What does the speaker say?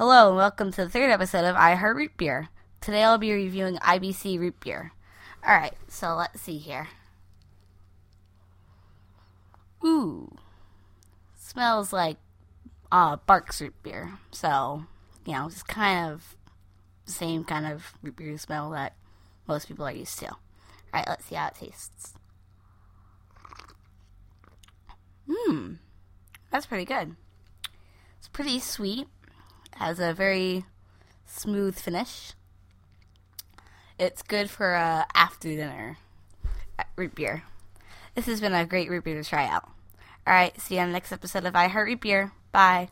Hello and welcome to the third episode of I Heart Root Beer. Today I'll be reviewing IBC Root Beer. Alright, so let's see here. Ooh. Smells like uh, Barq's root beer. So, you know, it's kind of same kind of root beer smell that most people are used to. Alright, let's see how it tastes. Mmm. That's pretty good. It's pretty sweet. Has a very smooth finish. It's good for uh, after dinner root beer. This has been a great root beer to try out. Alright, see you on the next episode of I Heart Root Beer. Bye.